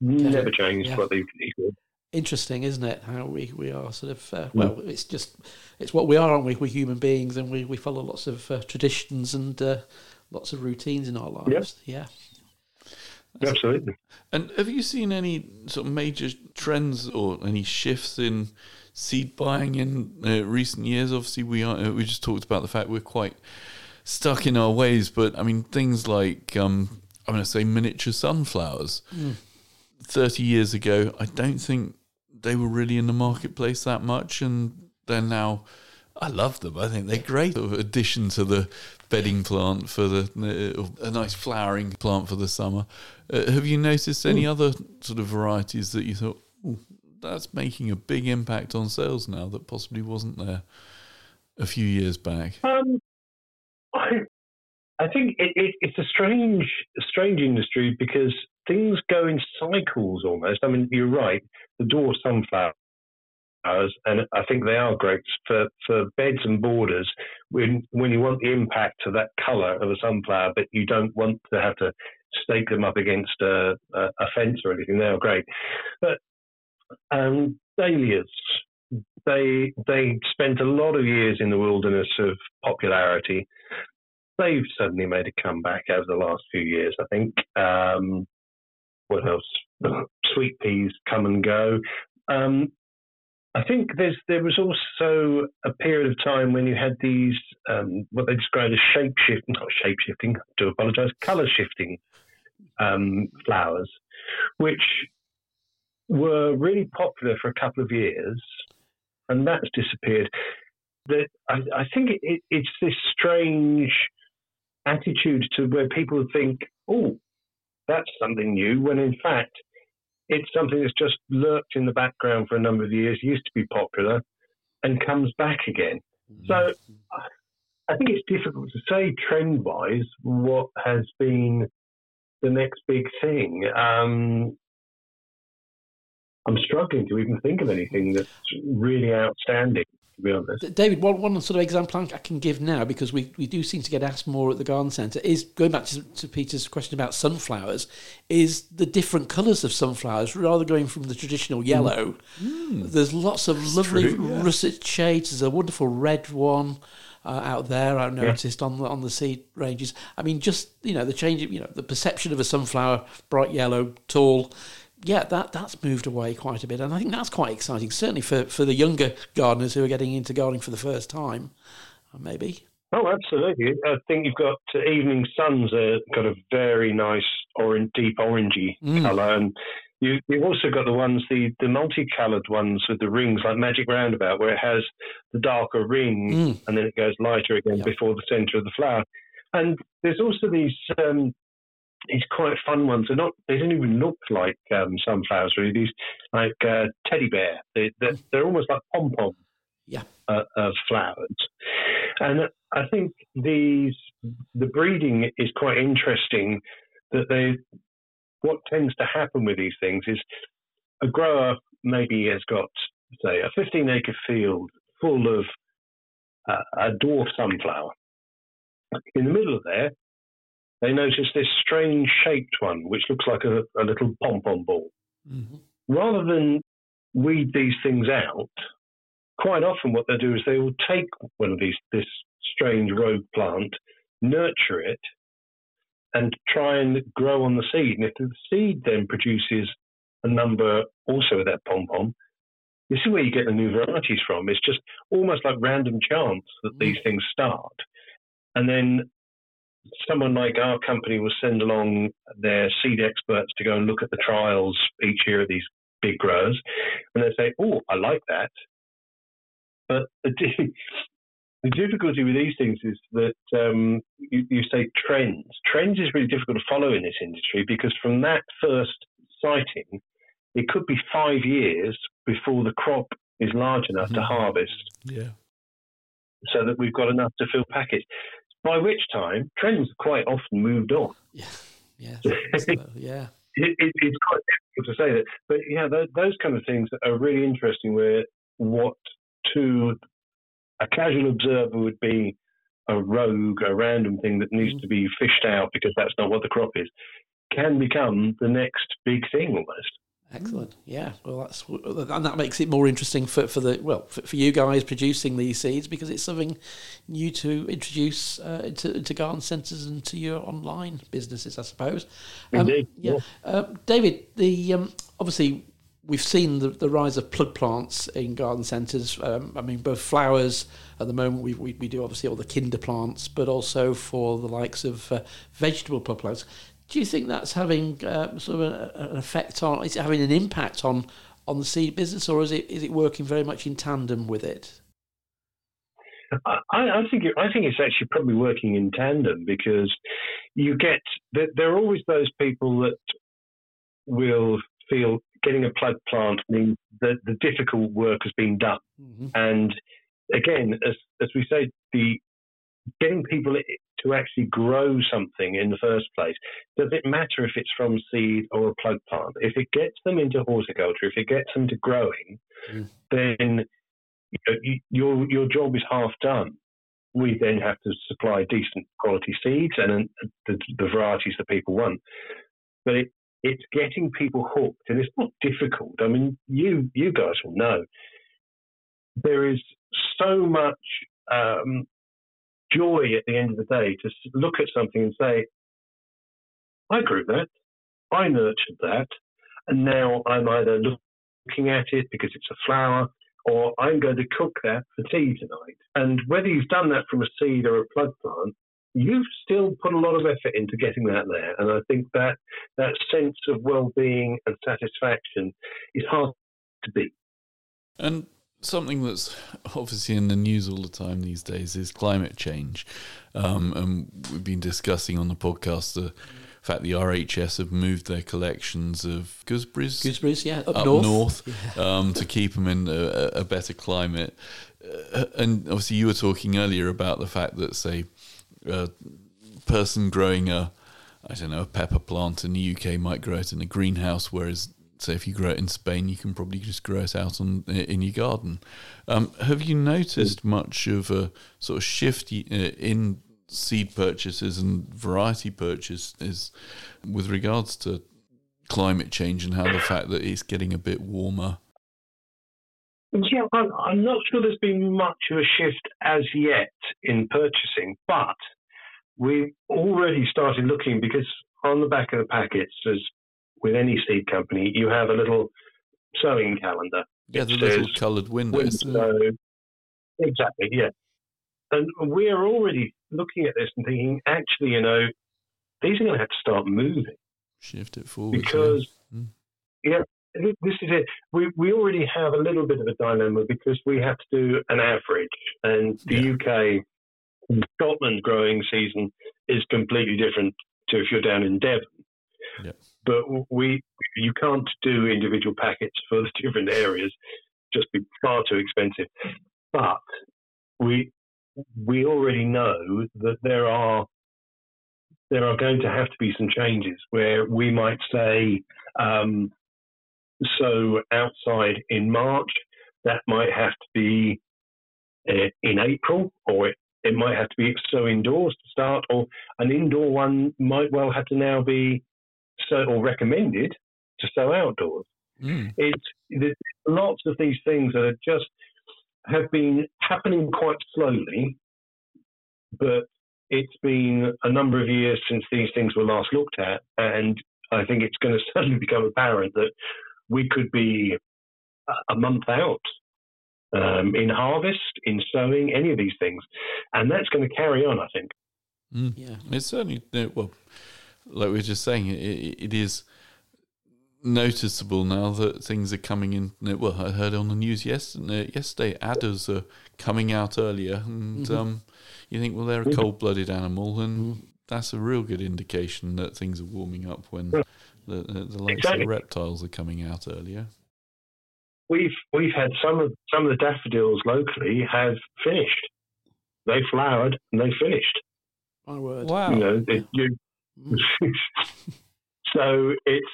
Never changed what they, he did interesting, isn't it? How we, we are sort of uh, well, mm. it's just it's what we are, aren't we? We're human beings, and we, we follow lots of uh, traditions and uh, lots of routines in our lives. Yeah. yeah. Absolutely. And have you seen any sort of major trends or any shifts in seed buying in uh, recent years? Obviously, we are. Uh, we just talked about the fact we're quite stuck in our ways, but I mean things like um, I'm going to say miniature sunflowers. Mm. 30 years ago, I don't think they were really in the marketplace that much, and they're now. I love them. I think they're great sort of addition to the bedding plant for the uh, a nice flowering plant for the summer. Uh, have you noticed any Ooh. other sort of varieties that you thought that's making a big impact on sales now that possibly wasn't there a few years back? Um, I, I think it, it, it's a strange, strange industry because things go in cycles almost. I mean, you're right. The dwarf sunflower and I think they are great for, for beds and borders when when you want the impact of that colour of a sunflower, but you don't want to have to stake them up against a, a, a fence or anything. They are great, but um, dahlias. They they spent a lot of years in the wilderness of popularity. They've suddenly made a comeback over the last few years. I think. Um, what else? Sweet peas come and go. Um, I think there's there was also a period of time when you had these um, what they describe as shape shifting, not shape shifting. To apologise, colour shifting um, flowers, which were really popular for a couple of years, and that's disappeared. That I, I think it, it's this strange attitude to where people think, oh, that's something new, when in fact it's something that's just lurked in the background for a number of years, used to be popular, and comes back again. Mm-hmm. So I think it's difficult to say trend wise what has been the next big thing. Um, I'm struggling to even think of anything that's really outstanding to be honest. David, one, one sort of example I can give now, because we, we do seem to get asked more at the garden centre, is going back to, to Peter's question about sunflowers, is the different colours of sunflowers, rather going from the traditional yellow. Mm. There's lots of That's lovely true, yeah. russet shades. There's a wonderful red one. Uh, out there. I've noticed yeah. on the on the seed ranges. I mean, just you know the change of you know the perception of a sunflower, bright yellow, tall, yeah, that that's moved away quite a bit, and I think that's quite exciting. Certainly for, for the younger gardeners who are getting into gardening for the first time, uh, maybe. Oh, absolutely. I think you've got uh, Evening Suns uh, got a very nice orange, deep orangey mm. colour, and you, you've also got the ones, the, the multicoloured ones with the rings, like Magic Roundabout, where it has the darker ring mm. and then it goes lighter again yep. before the centre of the flower. And there's also these um, these quite fun ones. They're not. They don't even look like um, sunflowers. Really, these like uh, teddy bear. They, they're, they're almost like pom pom. Yeah. Uh, of flowers, and I think these the breeding is quite interesting. That they, what tends to happen with these things is a grower maybe has got say a 15 acre field full of uh, a dwarf sunflower. In the middle of there, they notice this strange shaped one, which looks like a, a little pom pom ball. Mm-hmm. Rather than weed these things out, quite often what they'll do is they will take one of these this strange rogue plant, nurture it, and try and grow on the seed. And if the seed then produces a number also of that pom pom, this is where you get the new varieties from. It's just almost like random chance that these mm. things start. And then someone like our company will send along their seed experts to go and look at the trials each year of these big growers. And they say, oh, I like that. But the, the difficulty with these things is that um, you, you say trends. Trends is really difficult to follow in this industry because from that first sighting, it could be five years before the crop is large enough mm-hmm. to harvest. Yeah. So that we've got enough to fill packets. By which time, trends have quite often moved on. Yeah. Yeah. so, yeah. It, it, it's quite difficult to say that, but yeah, those, those kind of things are really interesting. Where what to a casual observer would be a rogue, a random thing that needs mm-hmm. to be fished out because that's not what the crop is, can become the next big thing almost. Excellent. Yeah. Well, that's and that makes it more interesting for, for the well for, for you guys producing these seeds because it's something new to introduce uh, into, into garden centres and to your online businesses, I suppose. Um, Indeed. Yeah. yeah. Uh, David, the um, obviously we've seen the, the rise of plug plants in garden centres. Um, I mean, both flowers at the moment, we, we, we do obviously all the kinder plants, but also for the likes of uh, vegetable plug plants. Do you think that's having uh, sort of a, an effect on? Is it having an impact on on the seed business, or is it is it working very much in tandem with it? I, I think it, I think it's actually probably working in tandem because you get there, there are always those people that will feel getting a plug plant means that the difficult work has been done, mm-hmm. and again, as as we say, the getting people to actually grow something in the first place, does it matter if it's from seed or a plug plant? If it gets them into horticulture, if it gets them to growing, mm. then you know, you, your your job is half done. We then have to supply decent quality seeds and the, the varieties that people want. But it, it's getting people hooked, and it's not difficult. I mean, you you guys will know there is so much um, joy at the end of the day to look at something and say, I grew that, I nurtured that, and now I'm either looking at it because it's a flower or I'm going to cook that for tea tonight. And whether you've done that from a seed or a plug plant, you've still put a lot of effort into getting that there. And I think that that sense of well-being and satisfaction is hard to beat. And something that's obviously in the news all the time these days is climate change. Um, and we've been discussing on the podcast the fact the RHS have moved their collections of gooseberries, gooseberries, yeah, up, up north, north yeah. Um, to keep them in a, a better climate. Uh, and obviously, you were talking earlier about the fact that, say, a person growing a I don't know, a pepper plant in the UK might grow it in a greenhouse, whereas say if you grow it in Spain, you can probably just grow it out on in your garden. Um, have you noticed much of a sort of shift uh, in seed purchases and variety purchases with regards to climate change and how the fact that it's getting a bit warmer? Yeah, I'm, I'm not sure there's been much of a shift as yet in purchasing, but we've already started looking because on the back of the packets, there's with any seed company, you have a little sowing calendar. Yeah, the little coloured windows. Window. Exactly, yeah. And we are already looking at this and thinking, actually, you know, these are going to have to start moving. Shift it forward. Because, yeah, hmm. yeah this is it. We, we already have a little bit of a dilemma because we have to do an average. And the yeah. UK, Scotland growing season is completely different to if you're down in Devon. Yeah. But we, you can't do individual packets for the different areas, just be far too expensive. But we, we already know that there are there are going to have to be some changes where we might say um, so outside in March that might have to be uh, in April or it, it might have to be so indoors to start or an indoor one might well have to now be so or recommended to sow outdoors. Mm. It's there's lots of these things that are just have been happening quite slowly, but it's been a number of years since these things were last looked at, and I think it's going to suddenly become apparent that we could be a month out um, in harvest, in sowing, any of these things, and that's going to carry on. I think. Mm. Yeah, it's certainly well, like we were just saying, it, it is noticeable now that things are coming in. Well, I heard on the news yesterday, yesterday adders are coming out earlier, and mm-hmm. um, you think, well, they're a cold-blooded animal, and mm-hmm. that's a real good indication that things are warming up when the, the, the likes exactly. of reptiles are coming out earlier. We've we've had some of some of the daffodils locally have finished. They flowered and they finished. My word! Wow! You know, it, you. so it's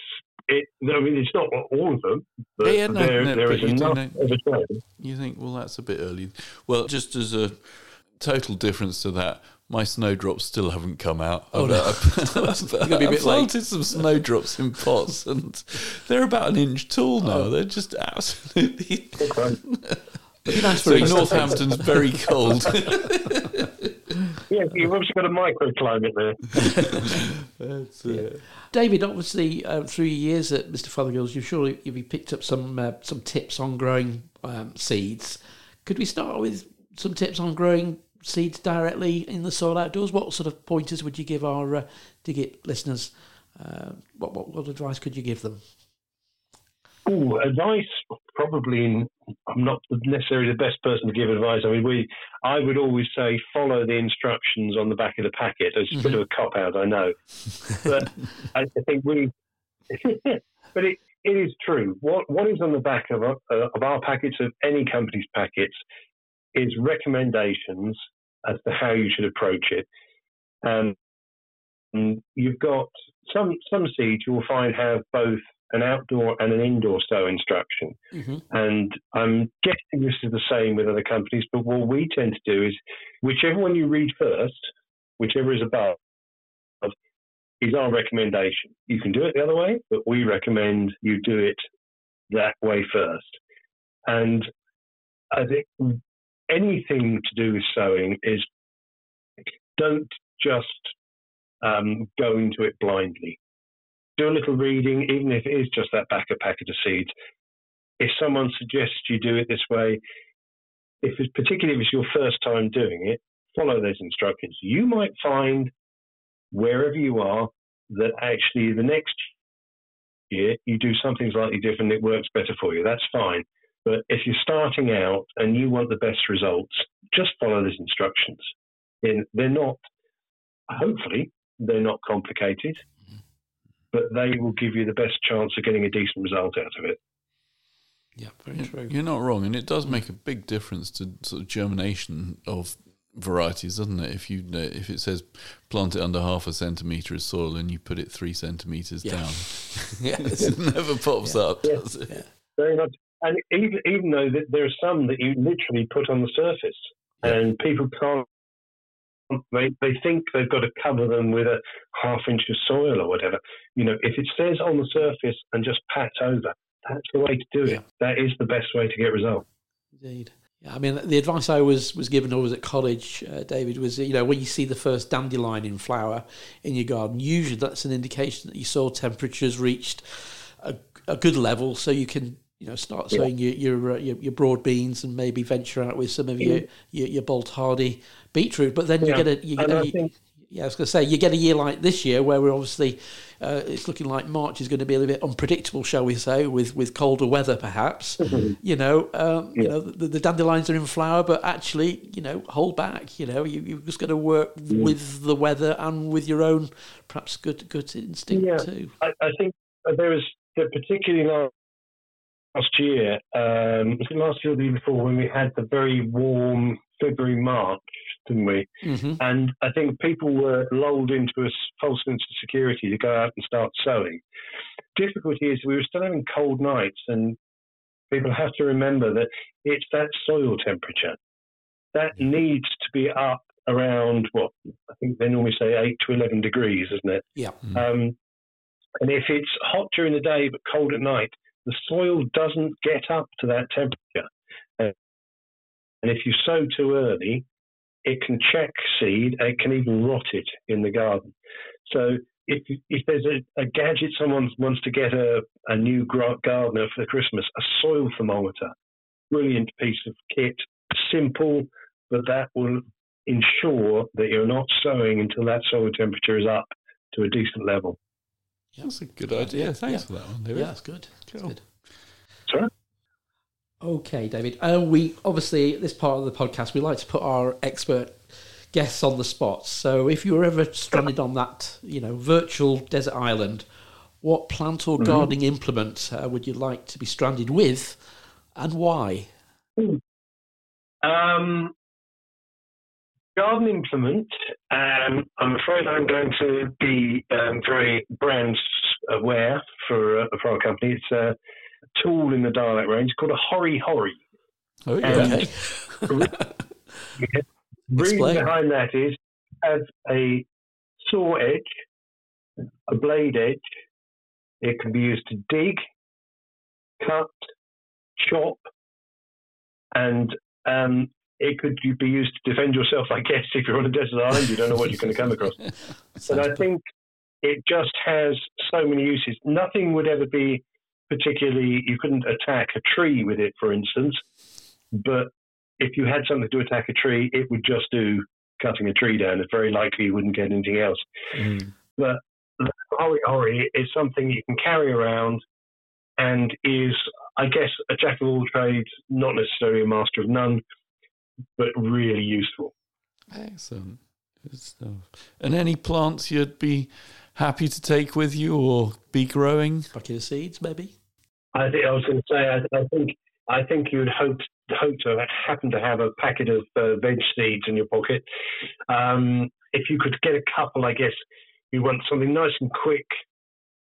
it, I mean, it's not all of them, but yeah, no, there, no, there is enough of a trend. You think, well, that's a bit early. Well, just as a total difference to that, my snowdrops still haven't come out. Oh, no. Uh, I've, I've, I've planted some snowdrops in pots, and they're about an inch tall now. Oh. They're just absolutely. so Northampton's very cold. Yeah, you've obviously got a microclimate there. That's it. David, obviously, uh, through your years at Mr. Fothergill's, you've surely you've picked up some uh, some tips on growing um, seeds. Could we start with some tips on growing seeds directly in the soil outdoors? What sort of pointers would you give our uh, Dig listeners? Uh, what, what what advice could you give them? Ooh, advice probably in, I'm not necessarily the best person to give advice. I mean, we I would always say follow the instructions on the back of the packet. It's mm-hmm. a bit of a cop out, I know, but I think we. but it, it is true. What what is on the back of our, uh, of our packets of any company's packets is recommendations as to how you should approach it. And you've got some some seeds you will find have both an outdoor and an indoor sow instruction. Mm-hmm. And I'm guessing this is the same with other companies, but what we tend to do is whichever one you read first, whichever is above, is our recommendation. You can do it the other way, but we recommend you do it that way first. And I think anything to do with sewing is don't just um, go into it blindly do a little reading, even if it is just that back of packet of seeds. If someone suggests you do it this way, if it's particularly if it's your first time doing it, follow those instructions. You might find wherever you are that actually the next year you do something slightly different, it works better for you. That's fine. But if you're starting out and you want the best results, just follow those instructions. And they're not, hopefully, they're not complicated but they will give you the best chance of getting a decent result out of it. Yeah, very true. You're not wrong, and it does make a big difference to sort of germination of varieties, doesn't it? If you uh, if it says plant it under half a centimeter of soil and you put it three centimeters yeah. down, yes. it never pops yeah. up. Yeah. yeah. Very much. And even even though there are some that you literally put on the surface, and people can't they, they think they've got to cover them with a half inch of soil or whatever. You know, if it stays on the surface and just pats over, that's the way to do it. Yeah. That is the best way to get results. Indeed. Yeah, I mean, the advice I was was given when I was at college, uh, David, was you know when you see the first dandelion in flower in your garden, usually that's an indication that your soil temperatures reached a, a good level, so you can you know, start sowing yeah. your your, uh, your, your broad beans and maybe venture out with some of your your, your bolt hardy beetroot. But then you yeah. get a you get a, think, yeah, I was going to say you get a year like this year where we're obviously uh, it's looking like March is going to be a little bit unpredictable, shall we say, with with colder weather perhaps. Mm-hmm. You know, um, yeah. you know the, the, dandelions are in flower, but actually, you know, hold back. You know, you you've just got to work mm. with the weather and with your own perhaps good good instinct yeah. too. I, I think was particularly last year, um, last year or the year before, when we had the very warm February, March, didn't we? Mm-hmm. And I think people were lulled into a false sense of security to go out and start sowing. Difficulty is we were still having cold nights, and people have to remember that it's that soil temperature that needs to be up around what I think they normally say eight to eleven degrees, isn't it? Yeah. Mm-hmm. Um, and if it's hot during the day but cold at night, the soil doesn't get up to that temperature. And if you sow too early, it can check seed, it can even rot it in the garden. So if if there's a, a gadget someone wants to get a, a new gardener for Christmas, a soil thermometer, brilliant piece of kit, simple, but that will ensure that you're not sowing until that soil temperature is up to a decent level. That's a good idea. Thanks yeah. for that one, David. Yeah, that's good. That's good. Sorry? Okay, David. Uh, we obviously this part of the podcast we like to put our expert guests on the spot. So if you were ever stranded on that, you know, virtual desert island, what plant or mm-hmm. gardening implement uh, would you like to be stranded with, and why? Um, garden implement. Um, I'm afraid I'm going to be um, very brand aware for uh, for our company. It's a tool in the Darlac range called a Hori Hori. Oh, yeah. Okay. reason behind that is have a saw edge, a blade edge. It can be used to dig, cut, chop, and um, it could be used to defend yourself. I guess if you're on a desert island, you don't know what you're going to come across. but I think it just has so many uses. Nothing would ever be particularly, you couldn't attack a tree with it, for instance. But if you had something to attack a tree, it would just do cutting a tree down. It's very likely you wouldn't get anything else. Mm. But Hori Hori is something you can carry around and is, I guess, a jack of all trades, not necessarily a master of none, but really useful. Excellent. Good stuff. And any plants you'd be happy to take with you or be growing? Bucket of seeds, maybe. I think I was going to say. I, I think I think you would hope hope to happen to have a packet of uh, veg seeds in your pocket. Um, if you could get a couple, I guess you want something nice and quick,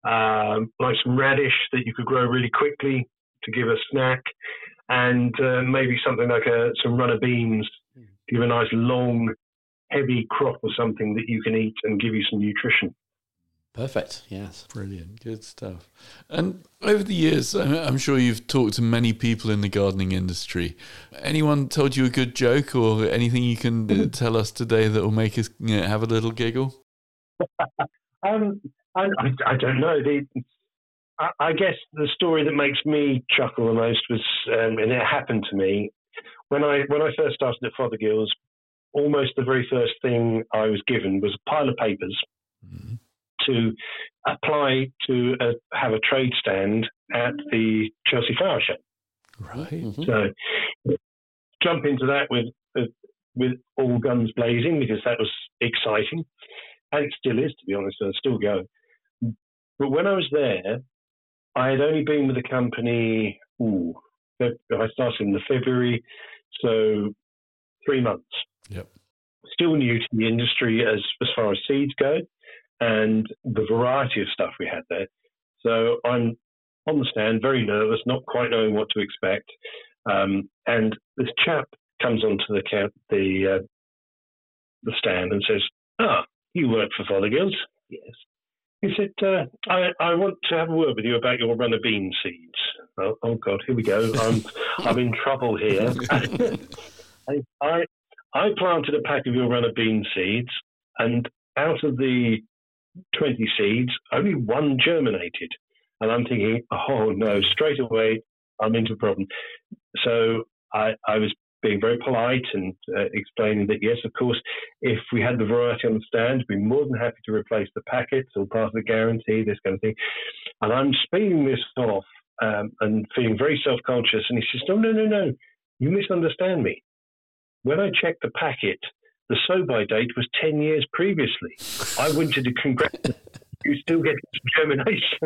um, like some radish that you could grow really quickly to give a snack, and uh, maybe something like a, some runner beans, give a nice long, heavy crop or something that you can eat and give you some nutrition. Perfect. Yes. Brilliant. Good stuff. And over the years, I'm sure you've talked to many people in the gardening industry. Anyone told you a good joke or anything you can uh, tell us today that will make us you know, have a little giggle? um, I, I, don't know. The, I, I, guess the story that makes me chuckle the most was, um, and it happened to me when I when I first started at Fothergill's. Almost the very first thing I was given was a pile of papers. Mm-hmm to apply to uh, have a trade stand at the Chelsea Flower Show. Right. Mm-hmm. So jump into that with uh, with all guns blazing because that was exciting, and it still is to be honest. I still go. But when I was there, I had only been with the company. Ooh, I started in the February, so three months. Yep. Still new to the industry as as far as seeds go and the variety of stuff we had there. So I'm on the stand, very nervous, not quite knowing what to expect. Um, and this chap comes onto the the uh, the stand and says, "Ah, you work for Fothergill's?" Yes. He said, uh, I, I, want to have a word with you about your runner bean seeds." Oh, oh God, here we go. I'm I'm in trouble here. I, I I planted a pack of your runner bean seeds, and out of the 20 seeds, only one germinated. And I'm thinking, oh no, straight away I'm into a problem. So I, I was being very polite and uh, explaining that yes, of course, if we had the variety on the stand, we'd be more than happy to replace the packets or part of the guarantee, this kind of thing. And I'm speeding this off um, and feeling very self-conscious. And he says, no, no, no, no, you misunderstand me. When I checked the packet, the so by date was 10 years previously. I wanted to congratulate you, still get some germination.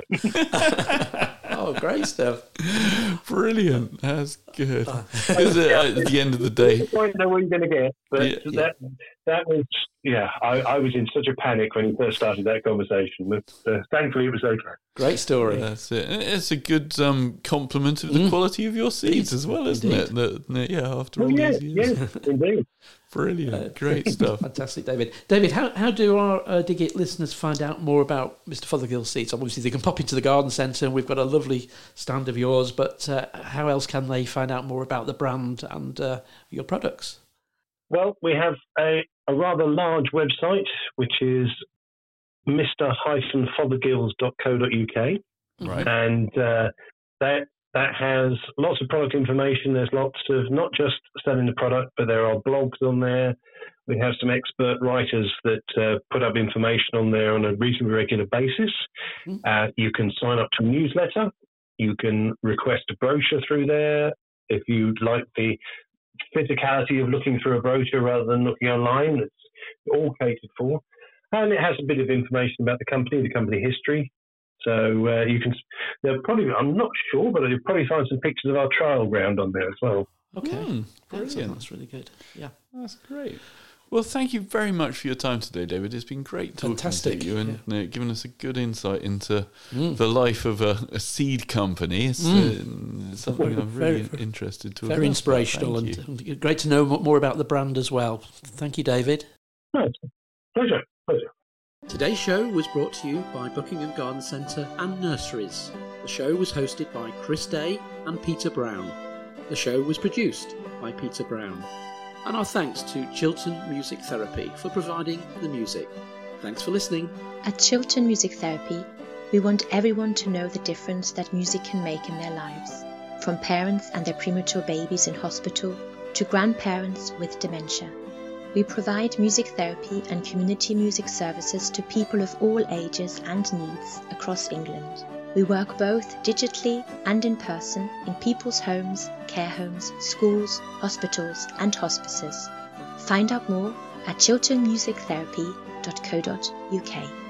oh, great stuff! Brilliant. That's good. Because uh, at the end of the day, I don't know what you're going to get, but yeah, that yeah. that was yeah. I, I, was in such a panic when he first started that conversation, but uh, thankfully it was okay. Great story. That's it. It's a good um, compliment of the mm. quality of your seeds as well, isn't indeed. it? That, yeah, after all yes, these years. Yes, indeed. Brilliant. Uh, Great stuff. Fantastic, David. David, how, how do our uh, Dig It listeners find out more about Mr. Fothergill's seeds? Obviously, they can pop into the garden centre and we've got a lovely stand of yours, but uh, how else can they find out more about the brand and uh, your products? Well, we have a, a rather large website, which is mr-fothergills.co.uk. Right. And uh, that that has lots of product information. There's lots of not just selling the product, but there are blogs on there. We have some expert writers that uh, put up information on there on a reasonably regular basis. Mm. Uh, you can sign up to a newsletter. You can request a brochure through there. If you'd like the physicality of looking through a brochure rather than looking online, it's all catered for. And it has a bit of information about the company, the company history, so uh, you can, there probably, I'm not sure, but you'll probably find some pictures of our trial ground on there as well. Okay, mm, brilliant. That's really good. Yeah, that's great. Well, thank you very much for your time today, David. It's been great talking Fantastic. to you and yeah. uh, giving us a good insight into mm. the life of a, a seed company. It's, mm. uh, something I'm really very, interested to. Very inspirational and great to know more about the brand as well. Thank you, David. No, pleasure. Pleasure. Today's show was brought to you by Buckingham Garden Centre and Nurseries. The show was hosted by Chris Day and Peter Brown. The show was produced by Peter Brown. And our thanks to Chiltern Music Therapy for providing the music. Thanks for listening. At Chiltern Music Therapy, we want everyone to know the difference that music can make in their lives. From parents and their premature babies in hospital to grandparents with dementia. We provide music therapy and community music services to people of all ages and needs across England. We work both digitally and in person in people's homes, care homes, schools, hospitals, and hospices. Find out more at chilternmusictherapy.co.uk.